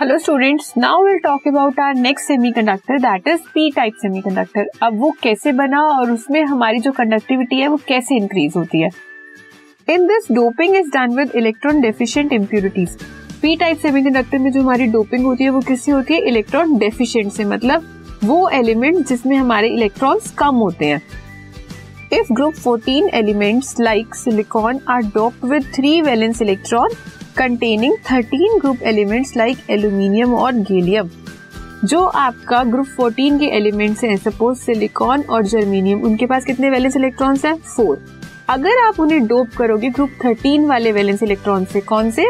Hello students now will talk about our next semiconductor that is P type semiconductor अब वो कैसे बना और उसमें हमारी जो कंडक्टिविटी है, वो कैसे इंक्रीज होती है? In this doping is done with electron deficient impurities P type semiconductor में जो हमारी डोपिंग होती है, वो किससे होती है? इलेक्ट्रॉन डेफिशिएंट से मतलब वो एलिमेंट जिसमें हमारे इलेक्ट्रॉन्स कम होते हैं। If group 14 elements like silicon are doped with three valence electron containing 13 group elements like aluminium और गैलियम जो आपका ग्रुप 14 के एलिमेंट्स हैं सपोज़ सिलिकॉन और जर्मीनियम उनके पास कितने वैलेंस इलेक्ट्रॉन्स हैं? फोर अगर आप उन्हें डोप करोगे ग्रुप 13 वाले वैलेंस इलेक्ट्रॉन से, कौन से?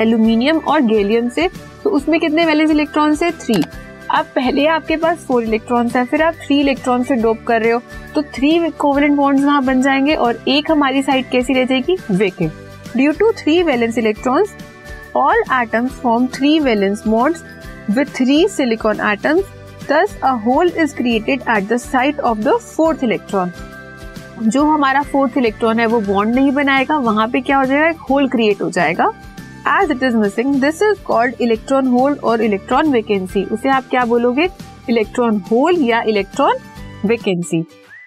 एल्यूमिनियम और गैलियम से तो उसमें कितने वैलेंस इलेक्ट्रॉन है? थ्री अब पहले आपके पास फोर इलेक्ट्रॉन्स है, फिर आप थ्री इलेक्ट्रॉन से डोप कर रहे हो तो थ्री कोवलेंट बॉन्ड्स वहाँ बन जाएँगे और एक हमारी साइड कैसी रह जाएगी? Vacant due to three valence electron all atoms form three valence bonds with three silicon atoms thus a hole is created at the site of the fourth electron जो हमारा फोर्थ इलेक्ट्रॉन है, वो bond नहीं बनाएगा, वहाँ पे क्या हो जाएगा? एक होल क्रिएट हो जाएगा। As it is missing this is called electron hole और इलेक्ट्रॉन वेकेंसी उसे आप क्या बोलोगे? इलेक्ट्रॉन होल या इलेक्ट्रॉन वेकेंसी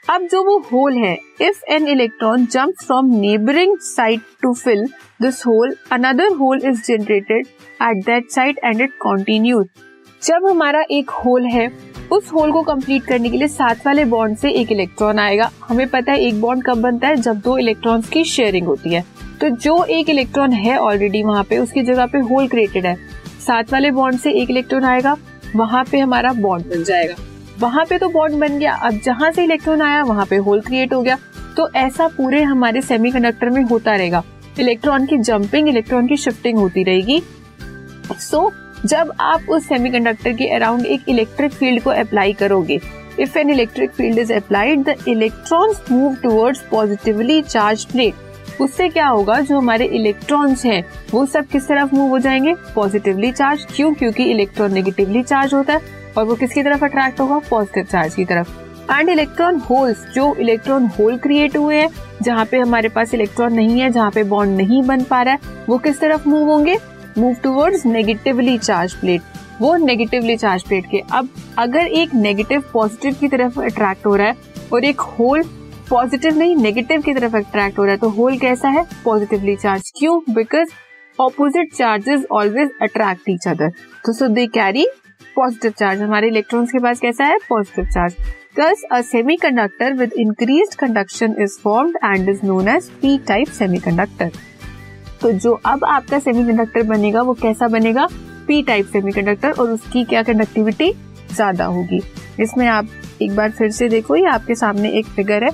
अब जो वो होल है if an electron jump from neighbouring side to fill this hole another hole is generated at that side and it continues जब हमारा एक होल है, उस होल को कंप्लीट करने के लिए साथ वाले बॉन्ड से एक इलेक्ट्रॉन आएगा। हमें पता है एक बॉन्ड कब बनता है? जब दो इलेक्ट्रॉन्स की शेयरिंग होती है। तो जो एक इलेक्ट्रॉन है ऑलरेडी वहाँ पे, उसकी जगह पे होल क्रिएटेड है। साथ वाले बॉन्ड से एक इलेक्ट्रॉन आएगा, वहाँ पे हमारा बॉन्ड बन जाएगा। वहाँ पे तो बॉन्ड बन गया। अब जहाँ से इलेक्ट्रॉन आया वहाँ पे होल क्रिएट हो गया। तो ऐसा पूरे हमारे सेमीकंडक्टर में होता रहेगा। इलेक्ट्रॉन की जंपिंग इलेक्ट्रॉन की शिफ्टिंग होती रहेगी। सो so, जब आप उस सेमीकंडक्टर के अराउंड एक इलेक्ट्रिक फ़ील्ड को अप्लाई करोगे if an electric field is applied the electrons move towards positively charge plate उससे क्या होगा? जो हमारे इलेक्ट्रॉन्स हैं वो सब किस तरफ़ मूव हो जाएँगे? पॉजिटिवली चार्ज क्यों? क्योंकि इलेक्ट्रॉन नेगेटिवली चार्ज होता है। और वो किसकी तरफ़ अट्रैक्ट होगा? पॉजिटिव चार्ज की तरफ़। एंड इलेक्ट्रॉन होल्स जो इलेक्ट्रॉन होल क्रिएट हुए हैं, जहाँ पे हमारे पास इलेक्ट्रॉन नहीं है, जहाँ पे बॉन्ड नहीं बन पा रहा है, वो किस तरफ़ मूव होंगे? Move towards negatively charge plate वो नेगेटिवली चार्ज प्लेट के अब अगर एक नेगेटिव पॉजिटिव की तरफ़ अट्रैक्ट हो रहा है और एक होल पॉजिटिव नहीं नेगेटिव की तरफ़ अट्रैक्ट हो रहा है तो होल कैसा है? पॉजिटिवली चार्ज क्यों? Because opposite charges always attract each other तो so they carry positive charge हमारे इलेक्ट्रॉन्स के पास कैसा है? Positive charge Thus, a semiconductor with increased conduction is formed and is known as p-type semiconductor. तो जो अब आपका सेमीकंडक्टर बनेगा वो कैसा बनेगा? पी टाइप सेमीकंडक्टर और उसकी क्या कंडक्टिविटी ज़्यादा होगी। इसमें आप एक बार फिर से देखो ये आपके सामने एक फिगर है।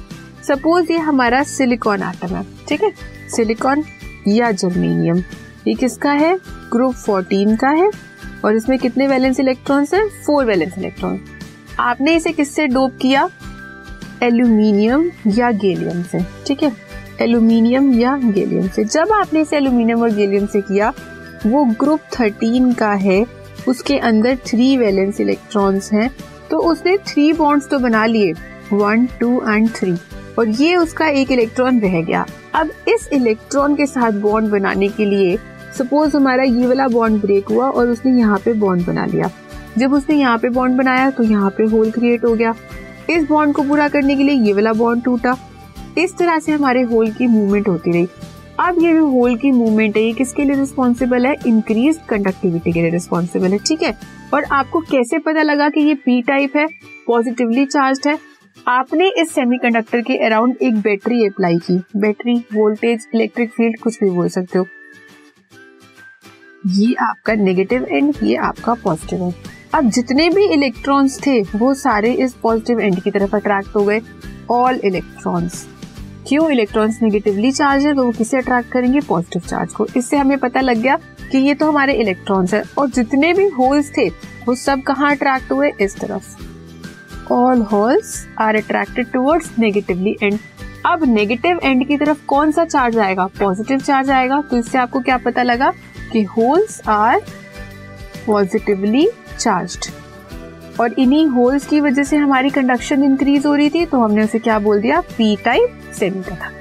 सपोज़ ये हमारा सिलिकॉन आटम है ठीक है? सिलिकॉन या जर्मीनियम ये किसका है? ग्रुप 14 का है। और इसमें कितने वैलेंस इलेक्ट्रॉन्स हैं? फोर वैलेंस इलेक्ट्रॉन आपने इसे किससे डोप किया? एल्यूमिनियम या गैलियम से। ठीक है? एल्यूमिनियम या गैलियम से। जब आपने इसे एल्यूमिनियम और गैलियम से किया, वो ग्रुप थर्टीन का है। उसके अंदर थ्री वैलेंस इलेक्ट्रॉन्स हैं। तो उसने थ्री बॉन्ड्स तो बना लिए। वन टू एंड थ्री और ये उसका एक इलेक्ट्रॉन रह गया। अब इस इलेक्ट्रॉन के साथ बॉन्ड बनाने के लिए सपोज़ हमारा ये वाला बॉन्ड ब्रेक हुआ और उसने यहाँ पे बॉन्ड बना लिया। जब उसने यहाँ पे बॉन्ड बनाया तो यहाँ पे होल क्रिएट हो गया। इस बॉन्ड को पूरा करने के लिए ये वाला बॉन्ड टूटा। इस तरह से हमारे होल की मूवमेंट होती रही। अब ये जो होल की मूवमेंट है, ये किसके लिए रिस्पॉन्सिबल है? इंक्रीज कंडक्टिविटी के लिए रिस्पॉन्सिबल है, ठीक है? और आपको कैसे पता लगा कि ये पी टाइप है? पॉजिटिवली चार्ज है। आपने इस सेमीकंडक्टर के अराउंड एक बैटरी अप्लाई की। बैटरी वोल्टेज इलेक्ट्रिक फ़ील्ड कुछ भी बोल सकते हो। ये आपका नेगेटिव एंड ये आपका पॉजिटिव एंड अब जितने भी इलेक्ट्रॉन्स थे, वो सारे इस पॉजिटिव एंड की तरफ़ अट्रैक्ट हो गए। ऑल इलेक्ट्रॉन्स क्यों इलेक्ट्रॉन्स नेगेटिवली चार्ज है तो वो किसे अट्रैक्ट करेंगे? पॉजिटिव चार्ज को। इससे हमें पता लग गया कि ये तो हमारे इलेक्ट्रॉन्स है। और जितने भी होल्स थे, वो सब कहाँ अट्रैक्ट हुए? इस तरफ़। All holes are attracted towards negatively end अब नेगेटिव एंड की तरफ़ कौन सा चार्ज आएगा? पॉजिटिव चार्ज आएगा। तो इससे आपको क्या पता लगा कि होल्स आर पॉजिटिवली चार्ज्ड और इन्हीं होल्स की वजह से हमारी कंडक्शन इंक्रीज हो रही थी तो हमने उसे क्या बोल दिया? पी टाइप सेमीकंडक्टर ठीक